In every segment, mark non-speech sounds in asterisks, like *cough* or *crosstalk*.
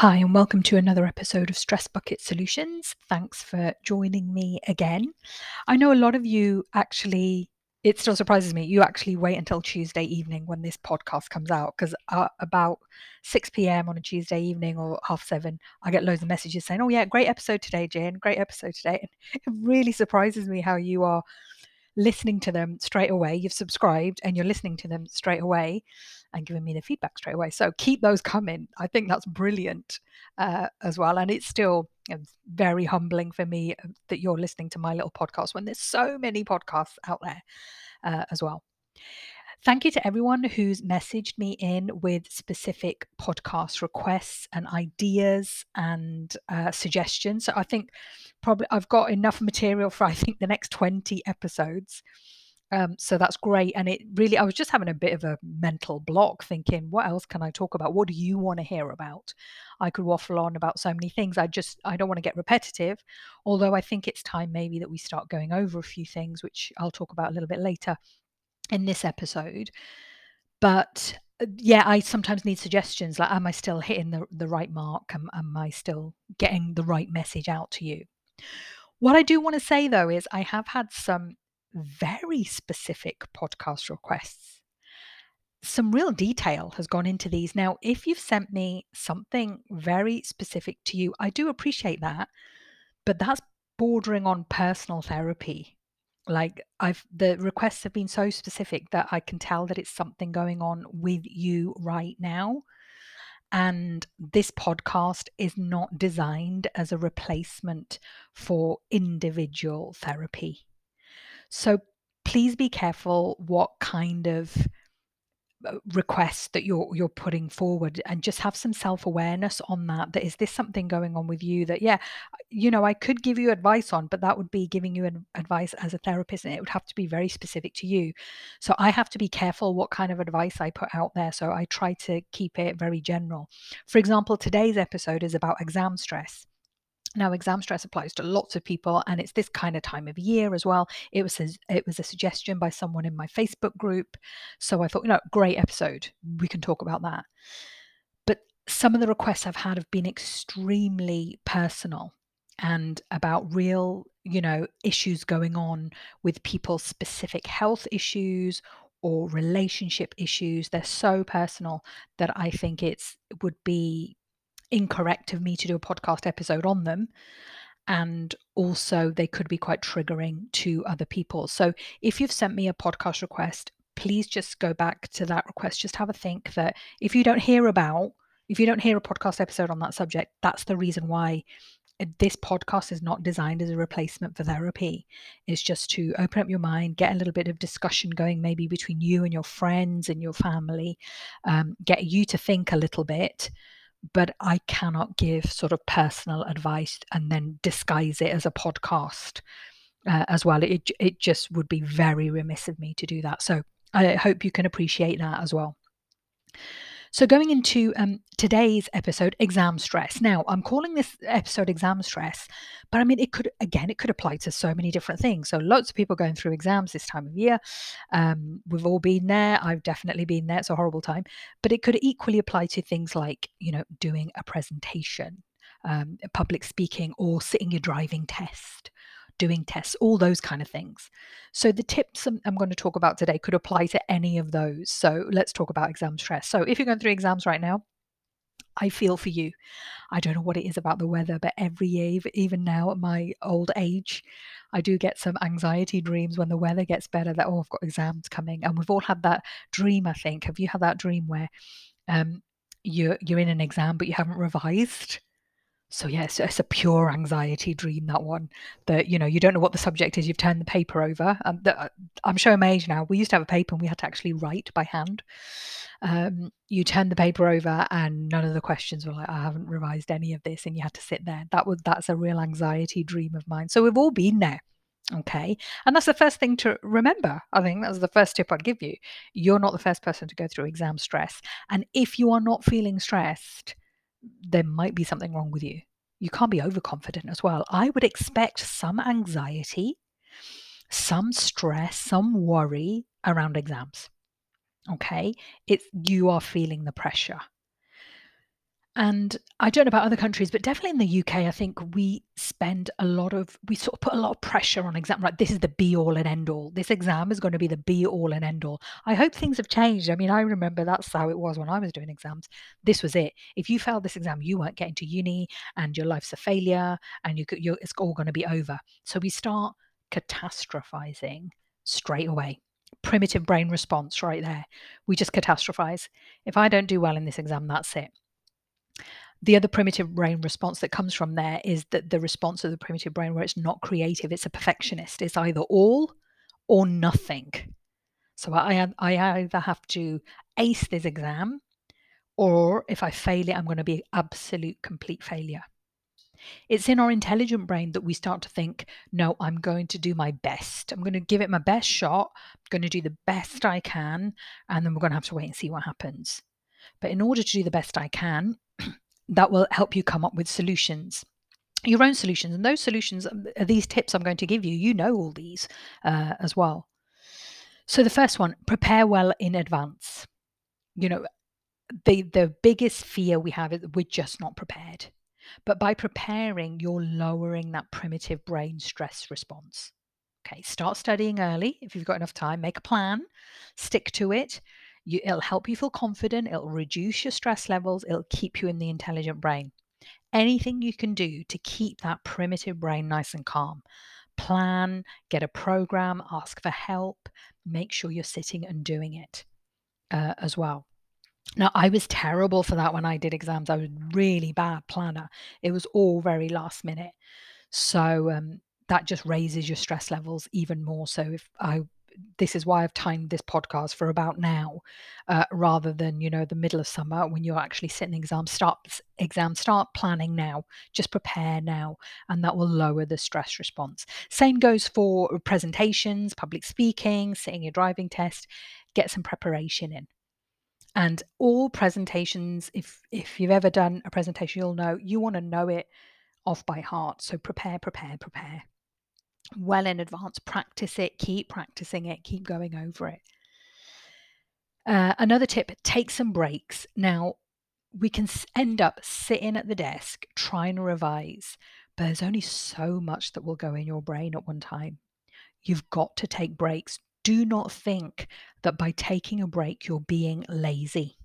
Hi, and welcome to another episode of Stress Bucket Solutions. Thanks for joining me again. I know a lot of you actually, it still surprises me, you actually wait until Tuesday evening when this podcast comes out because uh, about 6 p.m. on a Tuesday evening or half seven, I get loads of messages saying, Oh, yeah, great episode today, Gin, great episode today. And *laughs* it really surprises me how you are listening to them straight away. You've subscribed and you're listening to them straight away and giving me the feedback straight away. So keep those coming. I think that's brilliant uh, as well. And it's still very humbling for me uh, that you're listening to my little podcast when there's so many podcasts out there uh, as well. Thank you to everyone who's messaged me in with specific podcast requests and ideas and uh, suggestions. So I think probably I've got enough material for I think the next 20 episodes. Um, so that's great. And it really, I was just having a bit of a mental block thinking, what else can I talk about? What do you want to hear about? I could waffle on about so many things. I just, I don't want to get repetitive. Although I think it's time maybe that we start going over a few things, which I'll talk about a little bit later in this episode. But uh, yeah, I sometimes need suggestions like, am I still hitting the, the right mark? Am, am I still getting the right message out to you? What I do want to say though is I have had some very specific podcast requests. Some real detail has gone into these. Now, if you've sent me something very specific to you, I do appreciate that, but that's bordering on personal therapy like i've the requests have been so specific that i can tell that it's something going on with you right now and this podcast is not designed as a replacement for individual therapy so please be careful what kind of uh, requests that you're you're putting forward and just have some self-awareness on that that is this something going on with you that yeah you know i could give you advice on but that would be giving you an advice as a therapist and it would have to be very specific to you. So i have to be careful what kind of advice i put out there so i try to keep it very general. For example today's episode is about exam stress now, exam stress applies to lots of people, and it's this kind of time of year as well. It was a, it was a suggestion by someone in my Facebook group, so I thought, you know, great episode. We can talk about that. But some of the requests I've had have been extremely personal and about real, you know, issues going on with people's specific health issues or relationship issues. They're so personal that I think it's would be incorrect of me to do a podcast episode on them and also they could be quite triggering to other people. So if you've sent me a podcast request, please just go back to that request. Just have a think that if you don't hear about, if you don't hear a podcast episode on that subject, that's the reason why this podcast is not designed as a replacement for therapy. It's just to open up your mind, get a little bit of discussion going, maybe between you and your friends and your family, um, get you to think a little bit but I cannot give sort of personal advice and then disguise it as a podcast uh, as well. It it just would be very remiss of me to do that. So I hope you can appreciate that as well. So, going into um, today's episode, exam stress. Now, I'm calling this episode exam stress, but I mean, it could, again, it could apply to so many different things. So, lots of people going through exams this time of year. Um, we've all been there. I've definitely been there. It's a horrible time, but it could equally apply to things like, you know, doing a presentation, um, public speaking, or sitting your driving test doing tests, all those kind of things. So, the tips I'm, I'm, going to talk about today could apply to any of those. So, let's talk about exam stress. So, if you're going through exams right now, I feel for you. I don't know what it is about the weather, but every year, even now at my old age, I do get some anxiety dreams when the weather gets better that, oh, I've got exams coming. And we've all had that dream, I think. Have you had that dream where um, you're, you're in an exam, but you haven't revised? So yeah, it's, it's, a pure anxiety dream. That one, that you know, you don't know what the subject is. You've turned the paper over. Um, the, uh, I'm showing my age now. We used to have a paper and we had to actually write by hand. Um, you turned the paper over and none of the questions were like, I haven't revised any of this, and you had to sit there. That was that's a real anxiety dream of mine. So we've all been there. Okay. And that's the first thing to remember. I think that's the first tip I'd give you. You're not the first person to go through exam stress. And if you are not feeling stressed, there might be something wrong with you. You can't be overconfident as well. I would expect some anxiety, some stress, some worry around exams. Okay, it's you are feeling the pressure. And I don't know about other countries, but definitely in the UK, I think we spend a lot of, we sort of put a lot of pressure on exam. Right, this is the be all and end all. This exam is going to be the be all and end all. I hope things have changed. I mean, I remember that's how it was when I was doing exams. This was it. If you failed this exam, you weren't getting to uni, and your life's a failure, and you you're, it's all going to be over. So we start catastrophizing straight away primitive brain response right there. We just catastrophize. If I don't do well in this exam, that's it. The other primitive brain response that comes from there is that the response of the primitive brain where it's not creative, it's a perfectionist. It's either all or nothing. So I, I either have to ace this exam or if I fail it, I'm going to be an absolute complete failure. It's in our intelligent brain that we start to think, no, I'm going to do my best. I'm going to give it my best shot. I'm going to do the best I can. And then we're going to have to wait and see what happens. But in order to do the best I can, *clears throat* that will help you come up with solutions your own solutions. And those solutions um, are these tips i'm going to give you. You know all these uh, as well. So the first one prepare well in advance. You know the the biggest fear we have is we're just not prepared. But by preparing you're lowering that primitive brain stress response. Okay start studying early. If you've got enough time make a plan. Stick to it you, it'll help you feel confident, it'll reduce your stress levels, it'll keep you in the intelligent brain. Anything you can do to keep that primitive brain nice and calm. Plan, get a program, ask for help, make sure you're sitting and doing it uh, as well. Now, I was terrible for that when I did exams. I was really bad planner. It was all very last minute. So um, that just raises your stress levels even more. So if I this is why I've timed this podcast for about now, uh, rather than you know the middle of summer when you're actually sitting exam start exam start planning now. Just prepare now, and that will lower the stress response. Same goes for presentations, public speaking, sitting your driving test. Get some preparation in. And all presentations, if if you've ever done a presentation, you'll know you want to know it off by heart. So prepare, prepare, prepare well in advance. Practice it, keep practicing it, keep going over it. Uh, another tip take some breaks. Now, we can end up sitting at the desk trying to revise, but there's only so much that will go in your brain at one time. You've got to take breaks. Do not think that by taking a break, you're being lazy.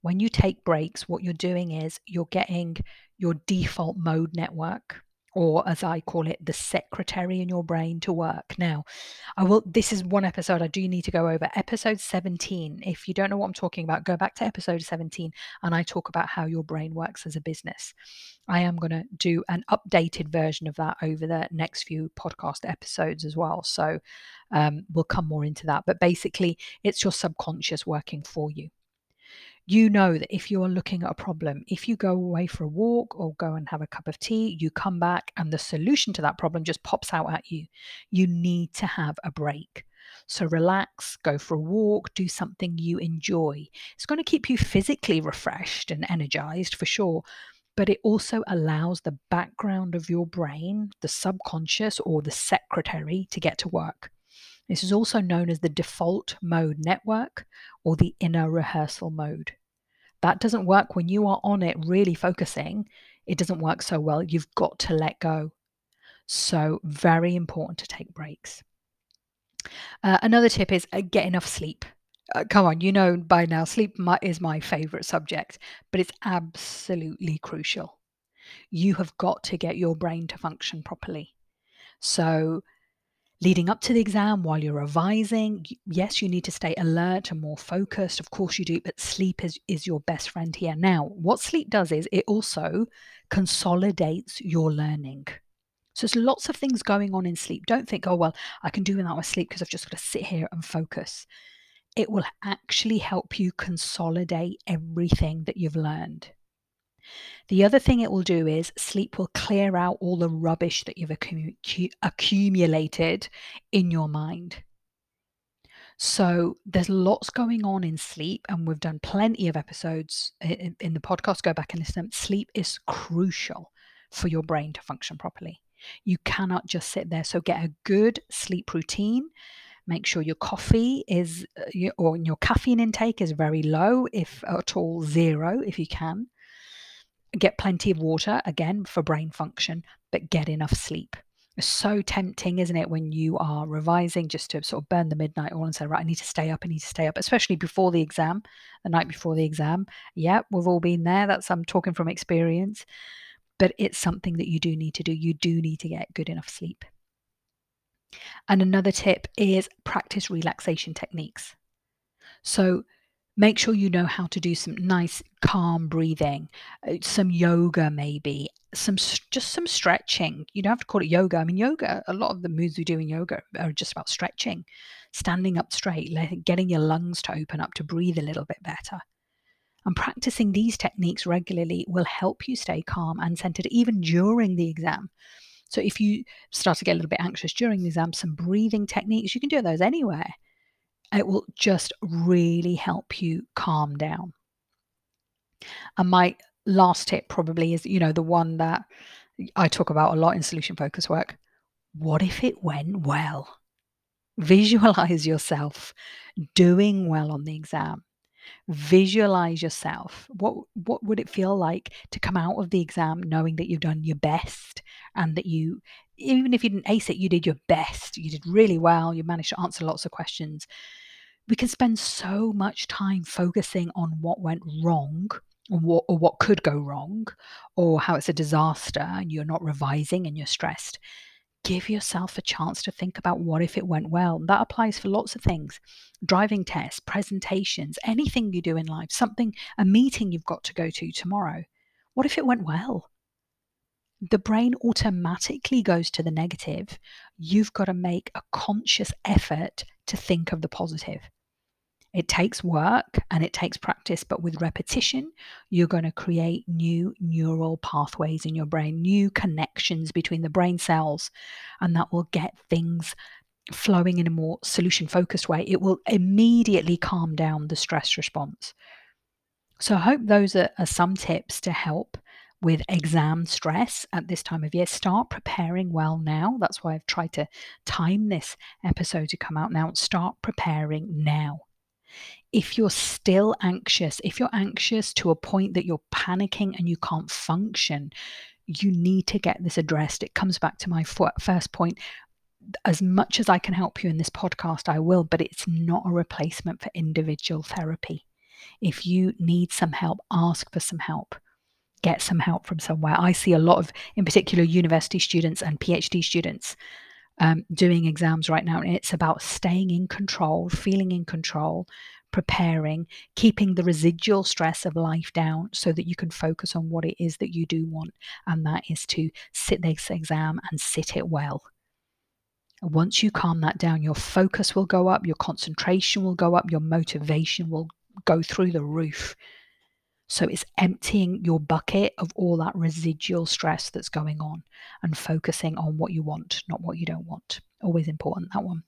When you take breaks, what you're doing is you're getting your default mode network or as I call it, the secretary in your brain to work. Now, I will this is one episode I do need to go over. Episode 17. If you don't know what I'm talking about, go back to episode 17 and I talk about how your brain works as a business. I am going to do an updated version of that over the next few podcast episodes as well. So um, we'll come more into that. But basically, it's your subconscious working for you you know that if you are looking at a problem, if you go away for a walk or go and have a cup of tea, you come back and the solution to that problem just pops out at you. You need to have a break. So relax, go for a walk, do something you enjoy. It's going to keep you physically refreshed and energized for sure, but it also allows the background of your brain, the subconscious or the secretary, to get to work. This is also known as the default mode network or the inner rehearsal mode. That doesn't work when you are on it really focusing. It doesn't work so well. You've got to let go. So, very important to take breaks. Uh, another tip is uh, get enough sleep. Uh, come on, you know by now, sleep my, is my favorite subject, but it's absolutely crucial. You have got to get your brain to function properly. So, leading up to the exam, while you're revising, yes, you need to stay alert and more focused. Of course, you do, but sleep is, is your best friend here. Now, what sleep does is it also consolidates your learning. So there's lots of things going on in sleep. Don't think, oh, well, I can do without my sleep because I've just got to sit here and focus. It will actually help you consolidate everything that you've learned. The other thing it will do is sleep will clear out all the rubbish that you've accumulated in your mind. So there's lots going on in sleep, and we've done plenty of episodes in, in, the podcast. Go back and listen. Sleep is crucial for your brain to function properly. You cannot just sit there. So get a good sleep routine. Make sure your coffee is, uh, or your caffeine intake is very low, if at all zero, if you can. Get plenty of water, again, for brain function, but get enough sleep. It's so tempting, isn't it, when you are revising just to sort of burn the midnight oil and say, right, I need to stay up, I need to stay up, especially before the exam, the night before the exam. Yeah, we've all been there. That's I'm talking from experience. But it's something that you do need to do. You do need to get good enough sleep. And another tip is practice relaxation techniques. So make sure you know how to do some nice calm breathing uh, some yoga maybe some just some stretching. You don't have to call it yoga. I mean yoga a lot of the moves we do in yoga are just about stretching standing up straight getting your lungs to open up to breathe a little bit better. And practicing these techniques regularly will help you stay calm and centered even during the exam. So if you start to get a little bit anxious during the exam some breathing techniques you can do those anywhere it will just really help you calm down. And my last tip probably is, you know, the one that I talk about a lot in solution focus work. What if it went well? Visualize yourself doing well on the exam. Visualize yourself. What what would it feel like to come out of the exam knowing that you've done your best and that you even if you didn't ace it, you did your best. You did really well. You managed to answer lots of questions we can spend so much time focusing on what went wrong or what, or what could go wrong or how it's a disaster and you're not revising and you're stressed give yourself a chance to think about what if it went well. That applies for lots of things driving tests, presentations, anything you do in life, something, a meeting you've got to go to tomorrow. What if it went well? The brain automatically goes to the negative. You've got to make a conscious effort to think of the positive. It takes work and it takes practice, but with repetition, you're going to create new neural pathways in your brain, new connections between the brain cells, and that will get things flowing in a more solution focused way. It will immediately calm down the stress response. So, I hope those are, are some tips to help with exam stress at this time of year. Start preparing well now. That's why I've tried to time this episode to come out now. Start preparing now. If you're still anxious, if you're anxious to a point that you're panicking and you can't function, you need to get this addressed. It comes back to my first point. As much as I can help you in this podcast, I will, but it's not a replacement for individual therapy. If you need some help, ask for some help get some help from somewhere. I see a lot of, in particular, university students and PhD students um, doing exams right now. And it's about staying in control, feeling in control, preparing, keeping the residual stress of life down so that you can focus on what it is that you do want. And that is to sit this exam and sit it well. Once you calm that down, your focus will go up, your concentration will go up, your motivation will go through the roof. So it's emptying your bucket of all that residual stress that's going on and focusing on what you want, not what you don't want. Always important, that one.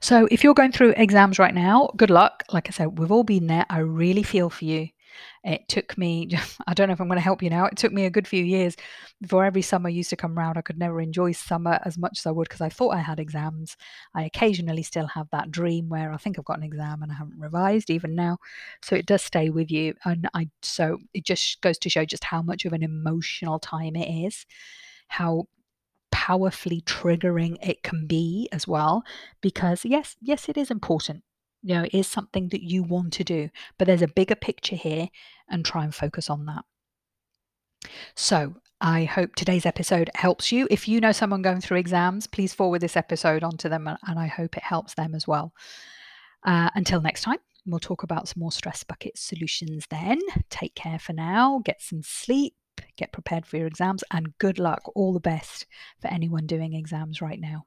So if you're going through exams right now, good luck. Like I said, we've all been there. I really feel for you. It took me, *laughs* I don't know if I'm going to help you now. It took me a good few years before every summer used to come round. I could never enjoy summer as much as I would because I thought I had exams. I occasionally still have that dream where I think I've got an exam and I haven't revised even now. So it does stay with you. And I, so it just goes to show just how much of an emotional time it is, how powerfully triggering it can be as well because yes yes it is important you know, is something that you want to do, but there's a bigger picture here and try and focus on that. So, I hope today's episode helps you. If you know someone going through exams, please forward this episode onto them, and I hope it helps them as well. Uh, until next time, we'll talk about some more stress bucket solutions then. Take care for now, get some sleep, get prepared for your exams, and good luck. All the best for anyone doing exams right now.